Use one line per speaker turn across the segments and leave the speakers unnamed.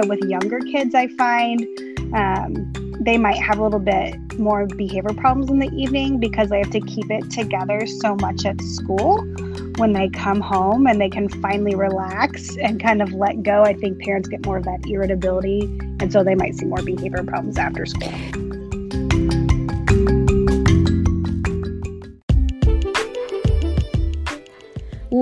So with younger kids, I find um, they might have a little bit more behavior problems in the evening because they have to keep it together so much at school. When they come home and they can finally relax and kind of let go, I think parents get more of that irritability. And so they might see more behavior problems after school.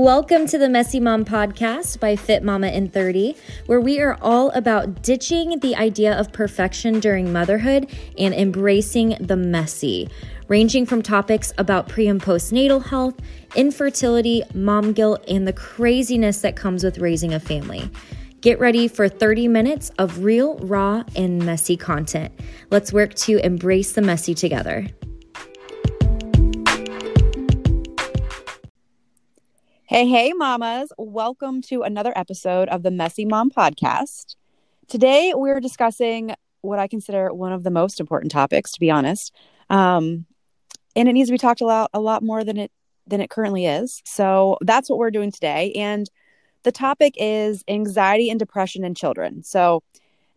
Welcome to the Messy Mom podcast by Fit Mama in 30, where we are all about ditching the idea of perfection during motherhood and embracing the messy, ranging from topics about pre and postnatal health, infertility, mom guilt, and the craziness that comes with raising a family. Get ready for 30 minutes of real, raw, and messy content. Let's work to embrace the messy together.
Hey, hey, mamas. Welcome to another episode of the Messy Mom Podcast. Today, we're discussing what I consider one of the most important topics, to be honest. Um, and it needs to be talked a lot, a lot more than it than it currently is. So that's what we're doing today. And the topic is anxiety and depression in children. So,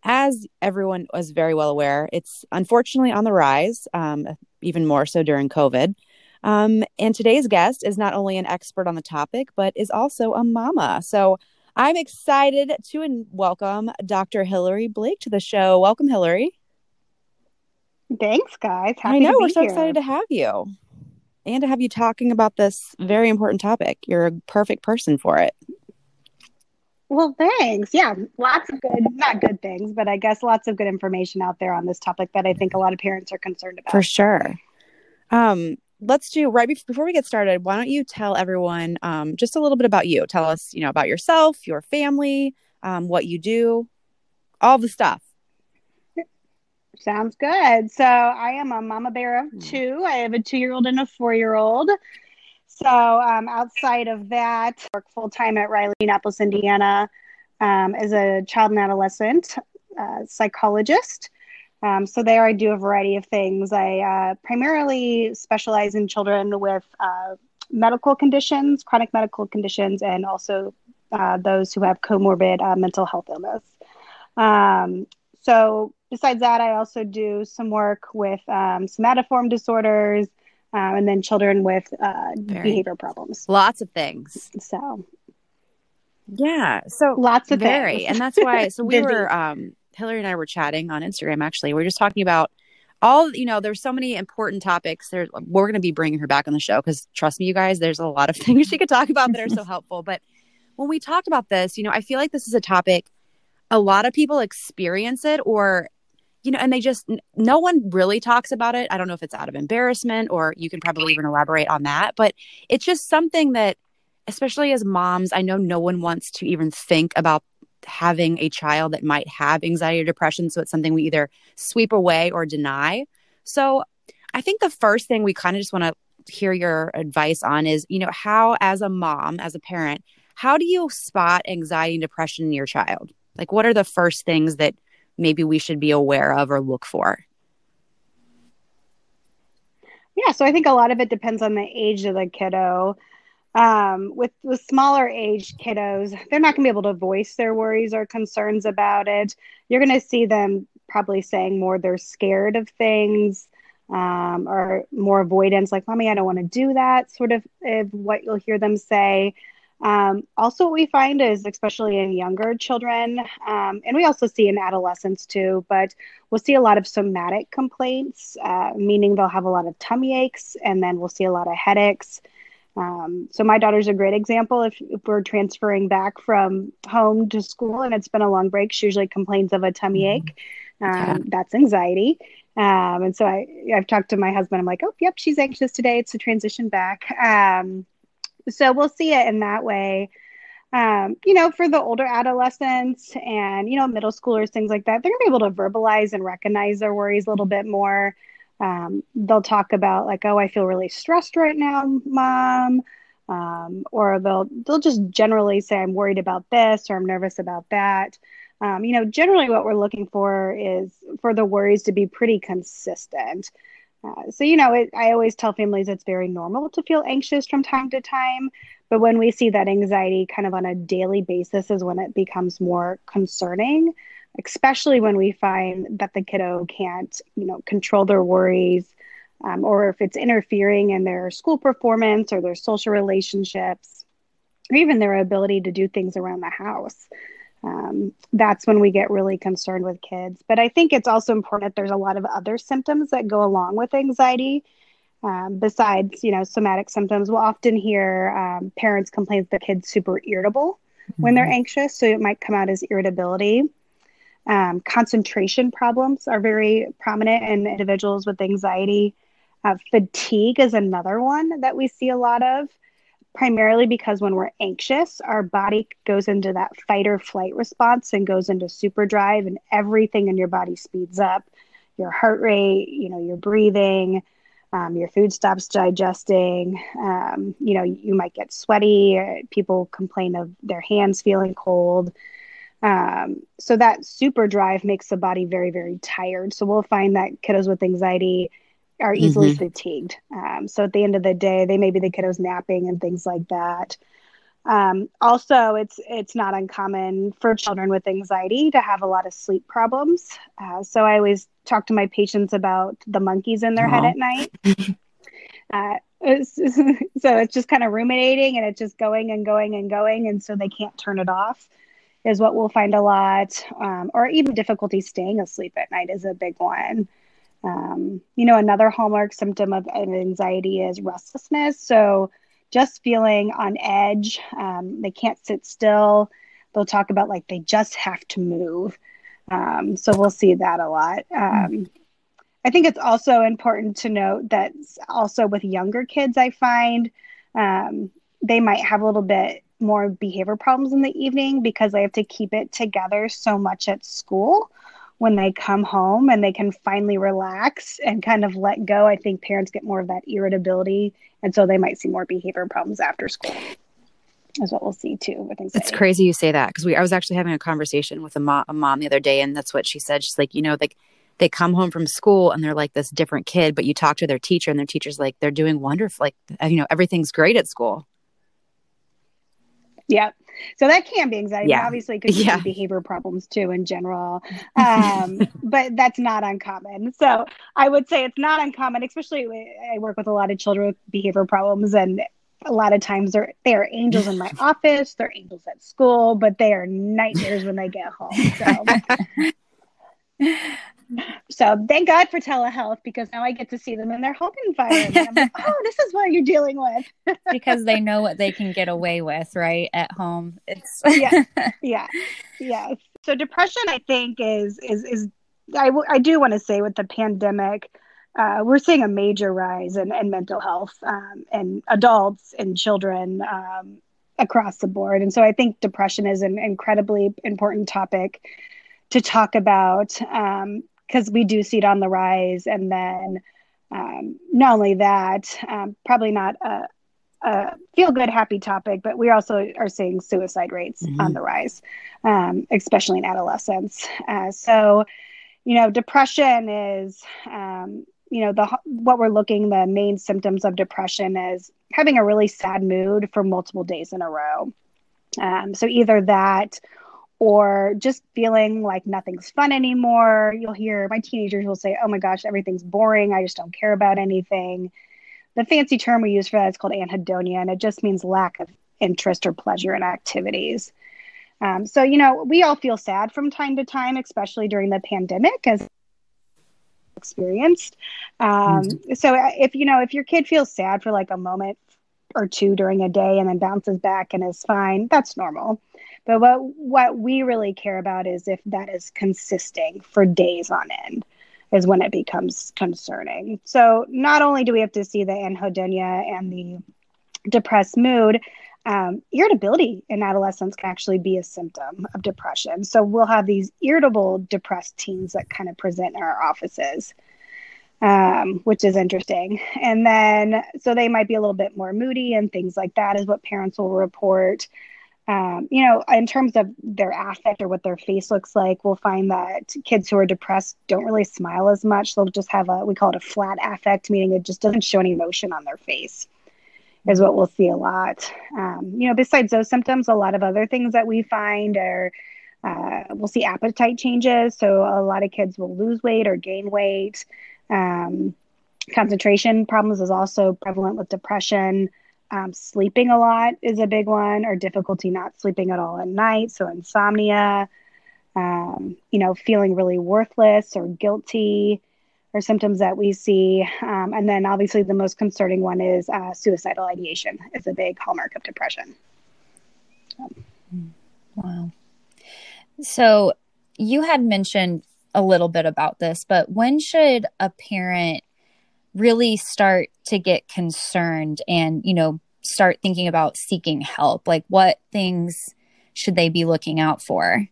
as everyone was very well aware, it's unfortunately on the rise, um, even more so during COVID. Um, and today's guest is not only an expert on the topic, but is also a mama. So I'm excited to welcome Dr. Hillary Blake to the show. Welcome, Hillary.
Thanks, guys. Happy
I know we're so
here.
excited to have you and to have you talking about this very important topic. You're a perfect person for it.
Well, thanks. Yeah, lots of good, not good things, but I guess lots of good information out there on this topic that I think a lot of parents are concerned about.
For sure. Um, let's do right before we get started why don't you tell everyone um, just a little bit about you? Tell us you know about yourself your family um, what you do all the stuff.
Sounds good. So i am a mama bear of hmm. two. I have a two year old and a four year old so um, outside of that I work full-time at riley Indianapolis, indiana um, as a child and adolescent uh, psychologist um, so there, I do a variety of things. I uh, primarily specialize in children with uh, medical conditions, chronic medical conditions, and also uh, those who have comorbid uh, mental health illness. Um, so besides that, I also do some work with um, somatoform disorders, um, and then children with uh, behavior problems.
Lots of things.
So
yeah, so
lots of
very,
things.
and that's why. So we were um, Hillary and I were chatting on Instagram. Actually, we are just talking about all you know. There's so many important topics. There, we're going to be bringing her back on the show because trust me, you guys, there's a lot of things she could talk about that are so helpful. But when we talked about this, you know, I feel like this is a topic a lot of people experience it or you know and they just no one really talks about it i don't know if it's out of embarrassment or you can probably even elaborate on that but it's just something that especially as moms i know no one wants to even think about having a child that might have anxiety or depression. So it's something we either sweep away or deny. So I think the first thing we kind of just want to hear your advice on is, you know, how as a mom, as a parent, how do you spot anxiety and depression in your child? Like, what are the first things that maybe we should be aware of or look for?
Yeah, so I think a lot of it depends on the age of the kiddo um, with with smaller age kiddos, they're not going to be able to voice their worries or concerns about it. You're going to see them probably saying more they're scared of things um, or more avoidance, like "mommy, I don't want to do that." Sort of, of what you'll hear them say. Um, also, what we find is, especially in younger children, um, and we also see in adolescents too, but we'll see a lot of somatic complaints, uh, meaning they'll have a lot of tummy aches, and then we'll see a lot of headaches. Um, so my daughter's a great example. If, if, we're transferring back from home to school and it's been a long break, she usually complains of a tummy mm-hmm. ache. Um, yeah. That's anxiety. Um, and so I, I've talked to my husband. I'm like, oh, yep, she's anxious today. It's a transition back. Um, so we'll see it in that way. Um, you know, for the older adolescents and, you know, middle schoolers, things like that, they're gonna be able to verbalize and recognize their worries a little bit more um, they'll talk about like oh i feel really stressed right now mom. Um, or they'll they'll just generally say i'm worried about this or i'm nervous about that. Um, you know generally what we're looking for is for the worries to be pretty consistent. Uh, so you know it, i always tell families it's very normal to feel anxious from time to time but when we see that anxiety kind of on a daily basis is when it becomes more concerning especially when we find that the kiddo can't, you know, control their worries, um, or if it's interfering in their school performance or their social relationships, or even their ability to do things around the house. Um, that's when we get really concerned with kids. But I think it's also important that there's a lot of other symptoms that go along with anxiety. Um, besides, you know, somatic symptoms, we'll often hear um, parents complain that the kid's super irritable mm-hmm. when they're mm-hmm. anxious. So it might come out as irritability. Um, concentration problems are very prominent in individuals with anxiety. Uh, fatigue is another one that we see a lot of, primarily because when we're anxious, our body goes into that fight or flight response and goes into super drive, and everything in your body speeds up. Your heart rate, you know, your breathing, um, your food stops digesting. Um, you know, you might get sweaty. People complain of their hands feeling cold. Um, so that super drive makes the body very, very tired. So we'll find that kiddos with anxiety are easily mm-hmm. fatigued. Um, so at the end of the day, they may be the kiddos napping and things like that. Um, also, it's it's not uncommon for children with anxiety to have a lot of sleep problems. Uh, so I always talk to my patients about the monkeys in their head at night. uh, it's, so it's just kind of ruminating and it's just going and going and going, and so they can't turn it off. Is what we'll find a lot, um, or even difficulty staying asleep at night is a big one. Um, you know, another hallmark symptom of anxiety is restlessness. So just feeling on edge. Um, they can't sit still. They'll talk about like they just have to move. Um, so we'll see that a lot. Um, I think it's also important to note that also with younger kids, I find um, they might have a little bit more behavior problems in the evening because they have to keep it together so much at school when they come home and they can finally relax and kind of let go. I think parents get more of that irritability, and so they might see more behavior problems after school. Is what we'll see too with anxiety.
It's crazy you say that because we I was actually having a conversation with a, mo- a mom the other day, and that's what she said. She's like, you know, like they come home from school and they're like this different kid, but you talk to their teacher and their teacher's like they're doing wonderful, like you know everything's great at school.
Yeah. So that can be anxiety. Yeah. Obviously, it could yeah. be behavior problems too in general. Um, but that's not uncommon. So I would say it's not uncommon, especially I work with a lot of children with behavior problems and a lot of times they're they are angels in my office, they're angels at school, but they are nightmares when they get home. So so thank God for telehealth because now I get to see them in their home environment. Like, oh, this is what you're dealing with.
because they know what they can get away with, right? At home. It's
yeah. Yeah. Yeah. So depression I think is is is I, w- I do want to say with the pandemic uh, we're seeing a major rise in, in mental health um, and adults and children um, across the board. And so I think depression is an incredibly important topic to talk about. Um, because we do see it on the rise. And then um, not only that, um, probably not a, a, feel good, happy topic, but we also are seeing suicide rates mm-hmm. on the rise, um, especially in adolescence. Uh, so, you know, depression is, um, you know, the what we're looking the main symptoms of depression is having a really sad mood for multiple days in a row. Um, so either that or just feeling like nothing's fun anymore. You'll hear my teenagers will say, Oh my gosh, everything's boring. I just don't care about anything. The fancy term we use for that is called anhedonia, and it just means lack of interest or pleasure in activities. Um, so, you know, we all feel sad from time to time, especially during the pandemic, as experienced. Um, mm-hmm. So, uh, if you know, if your kid feels sad for like a moment or two during a day and then bounces back and is fine, that's normal. But what what we really care about is if that is consisting for days on end is when it becomes concerning. So not only do we have to see the anhedonia and the depressed mood, um, irritability in adolescence can actually be a symptom of depression. So we'll have these irritable, depressed teens that kind of present in our offices, um, which is interesting. And then, so they might be a little bit more moody and things like that, is what parents will report um, you know, in terms of their affect or what their face looks like, we'll find that kids who are depressed don't really smile as much. They'll just have a, we call it a flat affect, meaning it just doesn't show any emotion on their face, is what we'll see a lot. Um, you know, besides those symptoms, a lot of other things that we find are Uh, we'll see appetite changes. So a lot of kids will lose weight or gain weight. Um, concentration problems is also prevalent with depression. Um, sleeping a lot is a big one, or difficulty not sleeping at all at night. So insomnia, um, you know, feeling really worthless or guilty are symptoms that we see. Um, and then obviously the most concerning one is uh, suicidal ideation is a big hallmark of depression.
Wow. So you had mentioned a little bit about this, but when should a parent really start to get concerned and, you know, start thinking about seeking help? Like what things should they be looking out for?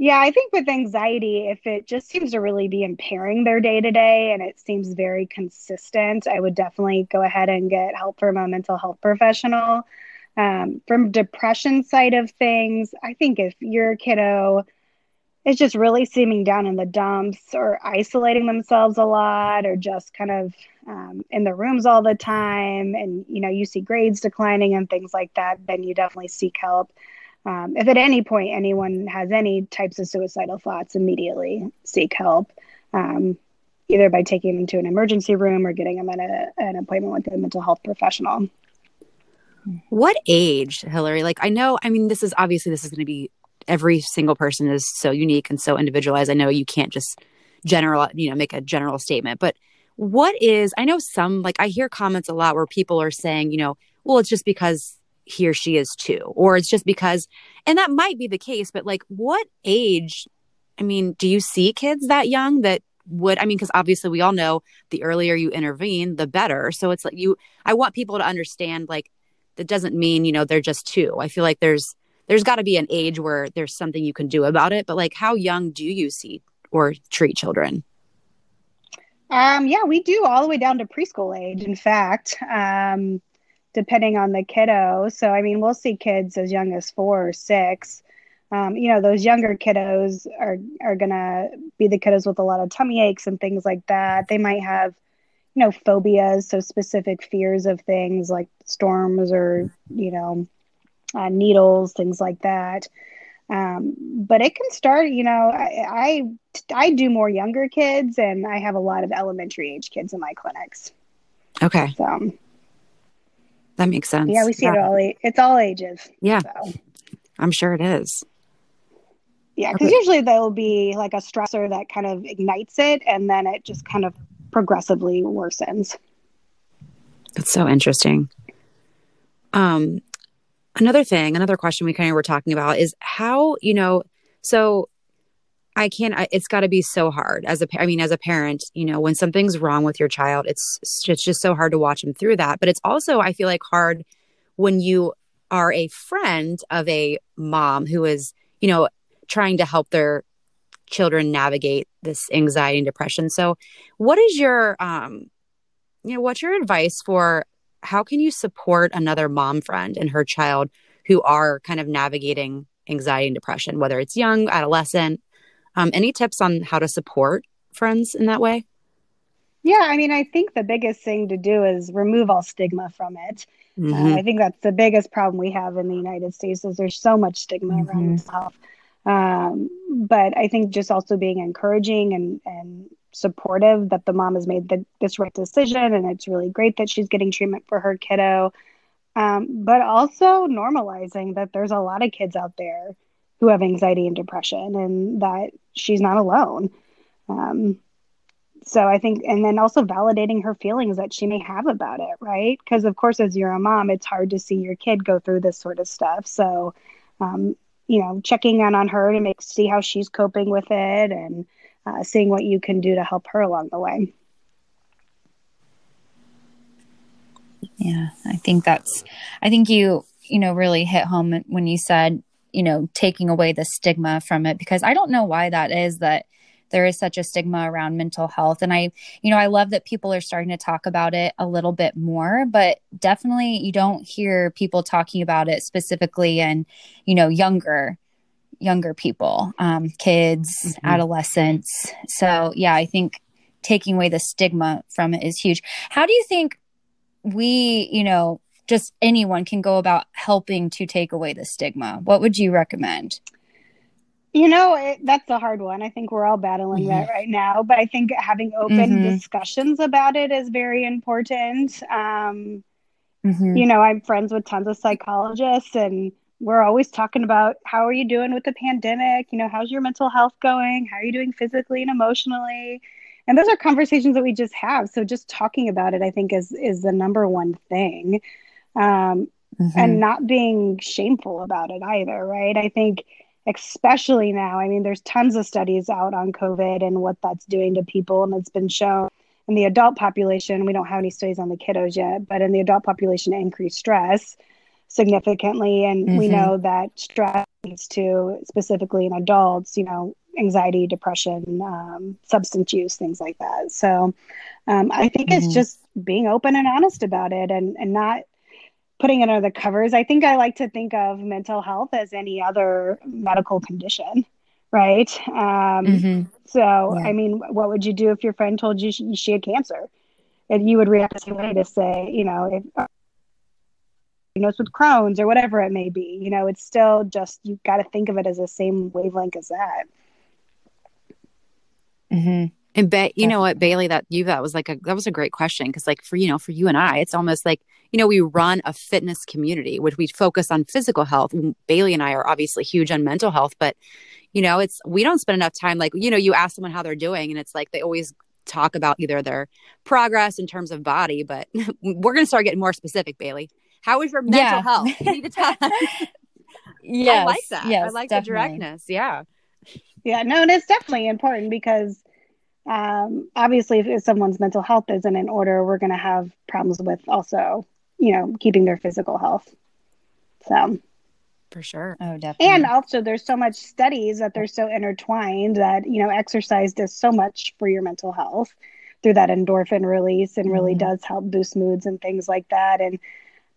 Yeah, I think with anxiety, if it just seems to really be impairing their day to day and it seems very consistent, I would definitely go ahead and get help from a mental health professional. Um, from depression side of things, I think if your kiddo is just really seeming down in the dumps or isolating themselves a lot or just kind of um, in the rooms all the time. And you know you see grades declining and things like that then you definitely seek help. Um, if at any point anyone has any types of suicidal thoughts immediately seek help um, either by taking them to an emergency room or getting them at a, an appointment with a mental health professional.
What age hillary? Like i know i mean this is obviously this is going to be every single person is so unique and so individualized. I know you can't just general you know make a general statement but what is i know some like i hear comments a lot where people are saying you know well it's just because he or she is two or it's just because and that might be the case but like what age i mean do you see kids that young that would i mean because obviously we all know the earlier you intervene the better. So it's like you i want people to understand like that doesn't mean you know they're just two. I feel like there's there's got to be an age where there's something you can do about it but like how young do you see or treat children?
Um yeah we do all the way down to preschool age in fact um depending on the kiddo. So i mean we'll see kids as young as four or six. Um, you know those younger kiddos are are gonna be the kiddos with a lot of tummy aches and things like that. They might have you know phobias so specific fears of things like storms or you know uh, needles things like that um, but it can start you know I, I i do more younger kids and i have a lot of elementary age kids in my clinics
okay
so
that makes sense
yeah we see yeah. it all it's all ages
yeah so. i'm sure it is
yeah because okay. usually there'll be like a stressor that kind of ignites it and then it just kind of progressively worsens.
That's so interesting. Um, another thing, another question we kind of were talking about is how, you know, so I can't, I, it's got to be so hard as a, I mean, as a parent, you know, when something's wrong with your child, it's, it's just so hard to watch them through that. But it's also, I feel like hard when you are a friend of a mom who is, you know, trying to help their children navigate this anxiety and depression. So, what is your, um, you know, what's your advice for how can you support another mom friend and her child who are kind of navigating anxiety and depression, whether it's young, adolescent? Um, any tips on how to support friends in that way?
Yeah, I mean, I think the biggest thing to do is remove all stigma from it. Uh, mm-hmm. Uh, I think that's the biggest problem we have in the United States is there's so much stigma mm-hmm. around mental health. Um, but I think just also being encouraging and, and supportive that the mom has made the, this right decision and it's really great that she's getting treatment for her kiddo. Um, but also normalizing that there's a lot of kids out there who have anxiety and depression and that she's not alone. Um, so I think, and then also validating her feelings that she may have about it, right? Because, of course, as you're a mom, it's hard to see your kid go through this sort of stuff. So, um, you know, checking in on her to make see how she's coping with it and uh, seeing what you can do to help her along the way.
Yeah, I think that's, I think you, you know, really hit home when you said, you know, taking away the stigma from it because I don't know why that is that there is such a stigma around mental health and i you know i love that people are starting to talk about it a little bit more but definitely you don't hear people talking about it specifically and you know younger younger people um, kids mm-hmm. adolescents so yeah i think taking away the stigma from it is huge how do you think we you know just anyone can go about helping to take away the stigma what would you recommend
You know, it, that's a hard one. I think we're all battling mm-hmm. that right now. But I think having open mm-hmm. discussions about it is very important. Um, mm-hmm. You know, I'm friends with tons of psychologists, and we're always talking about how are you doing with the pandemic? You know, how's your mental health going? How are you doing physically and emotionally? And those are conversations that we just have. So just talking about it, I think, is is the number one thing, um, and mm-hmm. not being shameful about it either. Right? I think especially now. I mean, there's tons of studies out on COVID and what that's doing to people, and it's been shown in the adult population. We don't have any studies on the kiddos yet, but in the adult population, increased stress significantly, and mm-hmm. we know that stress leads to specifically in adults, you know, anxiety, depression, um, substance use, things like that. So, um, I think mm-hmm. it's just being open and honest about it, and and not putting it under the covers. I think I like to think of mental health as any other medical condition, right? Um, mm-hmm. So, yeah. I mean, what would you do if your friend told you she, she had cancer? And you would react the same way to say, you know, if diagnosed with Crohn's or whatever it may be, you know, it's still just you got to think of it as the same wavelength as that.
Mm-hmm. And bet you know what, Bailey, that you that was like a that was a great question because like for you know for you and I, it's almost like you know we run a fitness community which we focus on physical health. Bailey and I are obviously huge on mental health, but you know it's we don't spend enough time like you know you ask someone how they're doing and it's like they always talk about either their progress in terms of body, but we're going to start getting more specific, Bailey. How is your mental yeah. health? You need to talk.
yes,
I like that. Yes, I like definitely. the directness. Yeah.
Yeah, no, and it's definitely important because um, obviously, if, if someone's mental health isn't in order, we're going to have problems with also, you know, keeping their physical health. So,
for sure.
Oh, definitely.
And also, there's so much studies that they're so intertwined that you know, exercise does so much for your mental health through that endorphin release, and really mm-hmm. does help boost moods and things like that. And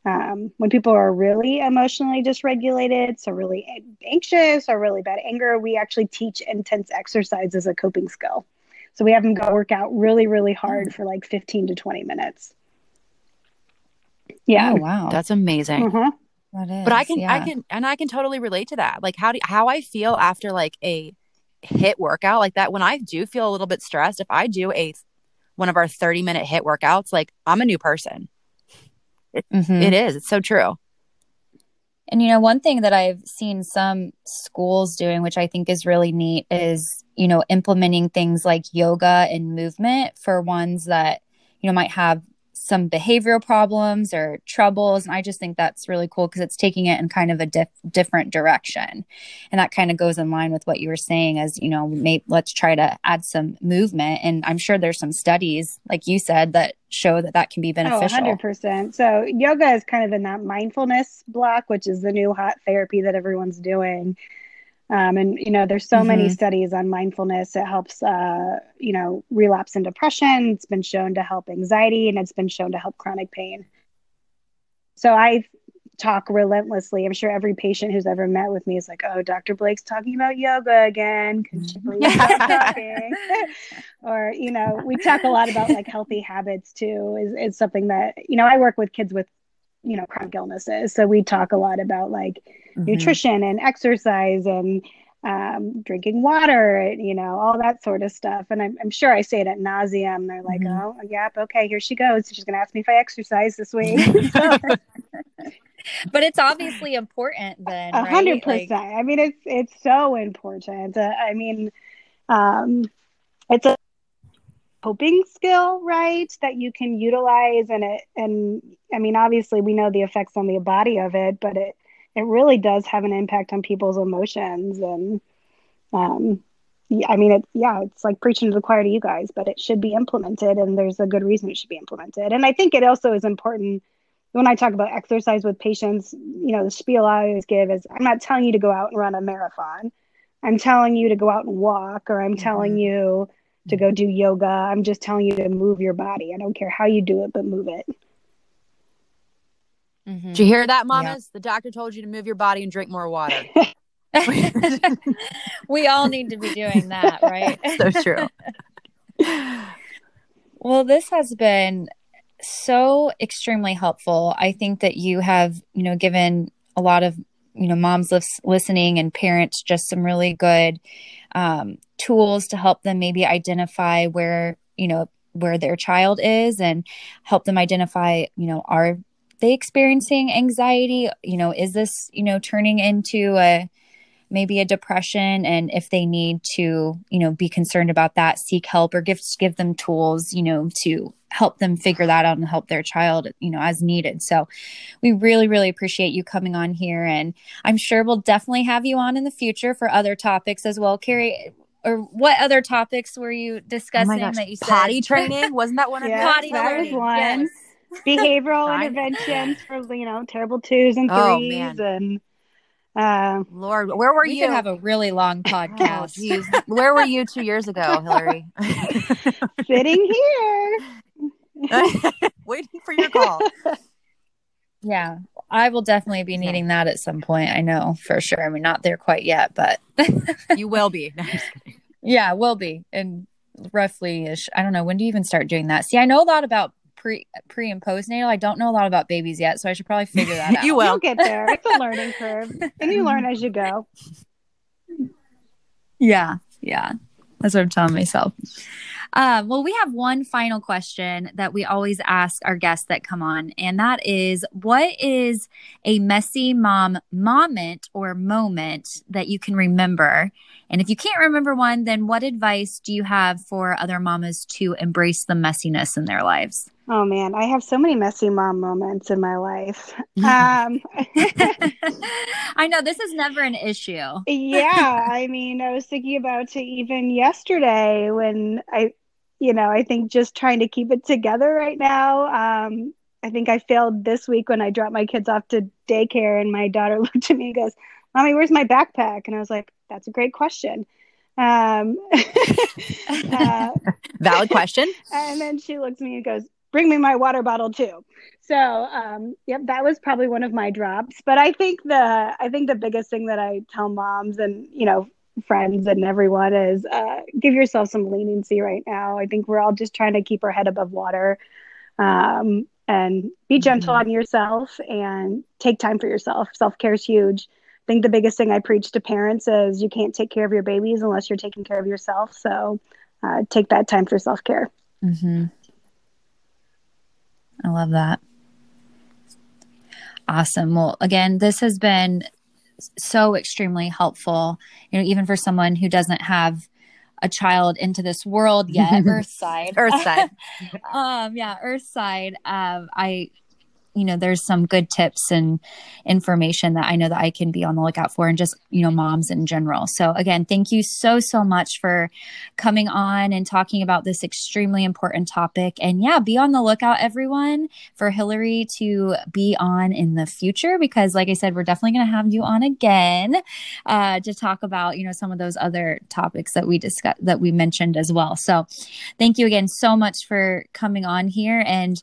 um, when people are really emotionally dysregulated, so really anxious or really bad anger, we actually teach intense exercise as a coping skill. So we have them go work out really, really hard for like 15 to 20 minutes. Yeah.
Oh, wow.
That's amazing. Uh-huh. That is, but I can, yeah. I can, and I can totally relate to that. Like how do, how I feel after like a HIIT workout like that. When I do feel a little bit stressed, if I do a, one of our 30 minute HIIT workouts, like I'm a new person. It, mm-hmm. it is. It's so true.
And you know, one thing that I've seen some schools doing, which I think is really neat, is you know implementing things like yoga and movement for ones that you know might have some behavioral problems or troubles and i just think that's really cool because it's taking it in kind of a diff- different direction. And that kind of goes in line with what you were saying as you know maybe let's try to add some movement. And i'm sure there's some studies like you said that show that that can be oh, beneficial.
oh, 100% so yoga is kind of in that mindfulness block which is the new hot therapy that everyone's doing um, and you know, there's so mm-hmm. many studies on mindfulness. It helps, uh, you know, relapse and depression. It's been shown to help anxiety, and it's been shown to help chronic pain. So I talk relentlessly. I'm sure every patient who's ever met with me is like, "Oh, Dr. Blake's talking about yoga again. Could you please stop talking?" or you know, we talk a lot about like healthy habits too. Is is something that you know I work with kids with you know chronic illnesses. So we talk a lot about like mm-hmm. nutrition and exercise and um, drinking water you know all that sort of stuff. And i'm, I'm sure i say it ad nauseam they're like mm-hmm. oh yep okay here she goes. She's going to ask me if i exercise this week.
But it's obviously important then
a hundred percent. I mean it's it's so important. Uh, i mean um it's a coping skill, right? That you can utilize and it and I mean obviously we know the effects on the body of it, but it it really does have an impact on people's emotions and um I mean it yeah, it's like preaching to the choir to you guys, but it should be implemented and there's a good reason it should be implemented. And I think it also is important when I talk about exercise with patients, you know, the spiel I always give is I'm not telling you to go out and run a marathon. I'm telling you to go out and walk, or I'm mm-hmm. telling you to go do yoga. I'm just telling you to move your body. I don't care how you do it, but move it.
Mm-hmm. Did you hear that, mamas? Yeah. The doctor told you to move your body and drink more water.
we all need to be doing that, right?
so true.
well, this has been so extremely helpful. I think that you have, you know, given a lot of you know moms listening and parents just some really good um, tools to help them maybe identify where you know where their child is and help them identify you know are they experiencing anxiety? You know is this you know turning into a maybe a depression and if they need to you know be concerned about that seek help or give give them tools you know to help them figure that out and help their child you know as needed. So we really really appreciate you coming on here and i'm sure we'll definitely have you on in the future for other topics as well. Cari or what other topics were you oh discussing oh that you said?
potty training? Wasn't that one of
yeah, potty that was one yes. behavioral interventions for you know terrible twos and oh, threes oh, and
uh, Lord, where were
we
you?
Could have a really long oh, podcast.
Oh, where were you two years ago, Hillary?
Sitting here,
waiting for your call.
Yeah, I will definitely be needing that at some point. I know for sure. I mean, not there quite yet, but
you will be. No,
yeah, will be. And roughly ish. I don't know. When do you even start doing that? See, I know a lot about pre pre and postnatal. I don't know a lot about babies yet, so I should probably figure that out.
you will You'll get there. It's a learning curve, and you learn as you go.
Yeah, yeah, that's what I'm telling myself. Um, well, we have one final question that we always ask our guests that come on, and that is what is a messy mom moment or moment that you can remember? And if you can't remember one, then what advice do you have for other mamas to embrace the messiness in their lives?
Oh man, I have so many messy mom moments in my life. Um,
I know this is never an issue.
yeah, I mean, I was thinking about to even yesterday when I, you know, I think just trying to keep it together right now. Um, I think I failed this week when I dropped my kids off to daycare, and my daughter looked at me and goes, "Mommy, where's my backpack?" And I was like, "That's a great question." Um,
uh, Valid question.
And then she looks at me and goes, bring me my water bottle too. So, um, yep, that was probably one of my drops. But I think the I think the biggest thing that I tell moms and you know friends and everyone is uh, give yourself some leniency right now. I think we're all just trying to keep our head above water. Um, and be gentle mm-hmm. on yourself and take time for yourself. Self care is huge. I think the biggest thing I preach to parents is you can't take care of your babies unless you're taking care of yourself. So uh, take that time for self care.
Mm-hmm. I love that. Awesome. Well, again, this has been so extremely helpful, you know, even for someone who doesn't have a child into this world yet, Earthside.
Earthside.
um, yeah, Earthside. Um, I you know there's some good tips and information that i know that i can be on the lookout for and just you know moms in general. So again thank you so so much for coming on and talking about this extremely important topic. And yeah be on the lookout everyone for hillary to be on in the future because like i said we're definitely going to have you on again uh, to talk about you know some of those other topics that we discussed that we mentioned as well. So thank you again so much for coming on here. And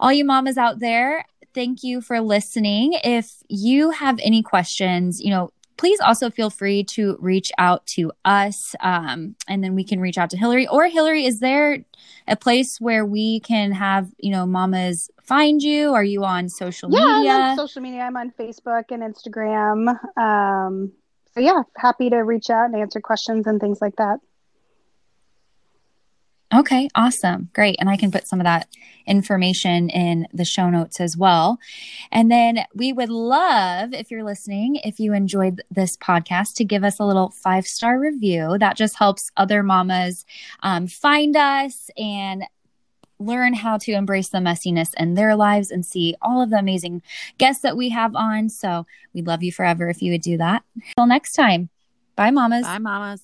all you mamas out there thank you for listening. If you have any questions, you know, please also feel free to reach out to us um, and then we can reach out to hillary or hillary is there a place where we can have you know mamas find you? Are you on social
yeah,
media
I'm on social media. I'm on facebook and instagram. Um, so yeah happy to reach out and answer questions and things like that
Okay, awesome. Great. And I can put some of that information in the show notes as well. And then we would love, if you're listening, if you enjoyed this podcast, to give us a little five star review. That just helps other mamas um, find us and learn how to embrace the messiness in their lives and see all of the amazing guests that we have on. So we'd love you forever if you would do that. Until next time. Bye, mamas.
Bye, mamas.